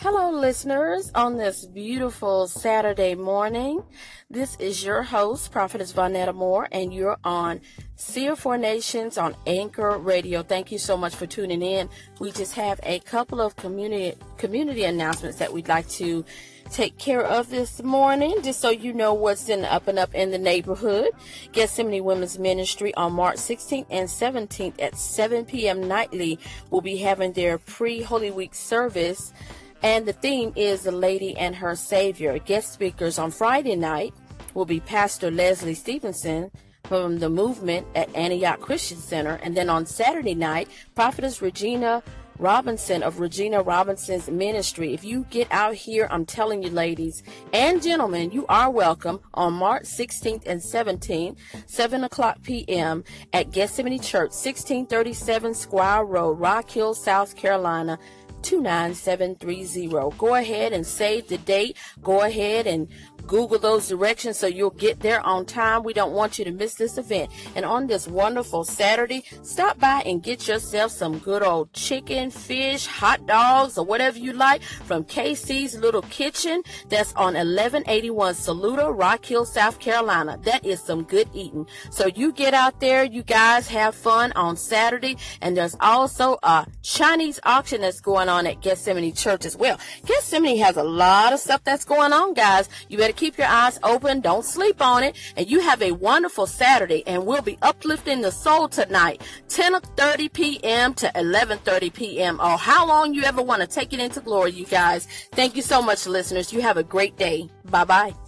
Hello, listeners, on this beautiful Saturday morning. This is your host, Prophetess Vonetta Moore, and you're on Seer for Nations on Anchor Radio. Thank you so much for tuning in. We just have a couple of community community announcements that we'd like to take care of this morning, just so you know what's in up and up in the neighborhood. Gethsemane Women's Ministry on March 16th and 17th at 7 p.m. nightly will be having their pre-Holy Week service and the theme is The Lady and Her Savior. Guest speakers on Friday night will be Pastor Leslie Stevenson from the movement at Antioch Christian Center. And then on Saturday night, Prophetess Regina Robinson of Regina Robinson's ministry. If you get out here, I'm telling you, ladies and gentlemen, you are welcome on March 16th and 17th, 7 o'clock p.m. at Gethsemane Church, 1637 Squire Road, Rock Hill, South Carolina. 29730. Go ahead and save the date. Go ahead and Google those directions so you'll get there on time. We don't want you to miss this event. And on this wonderful Saturday, stop by and get yourself some good old chicken, fish, hot dogs, or whatever you like from KC's Little Kitchen. That's on 1181 Saluda, Rock Hill, South Carolina. That is some good eating. So you get out there, you guys have fun on Saturday. And there's also a Chinese auction that's going on at Gethsemane Church as well. Gethsemane has a lot of stuff that's going on, guys. You better keep your eyes open. Don't sleep on it. And you have a wonderful Saturday. And we'll be uplifting the soul tonight, 10:30 p.m. to 11:30 p.m. or how long you ever want to take it into glory, you guys. Thank you so much, listeners. You have a great day. Bye bye.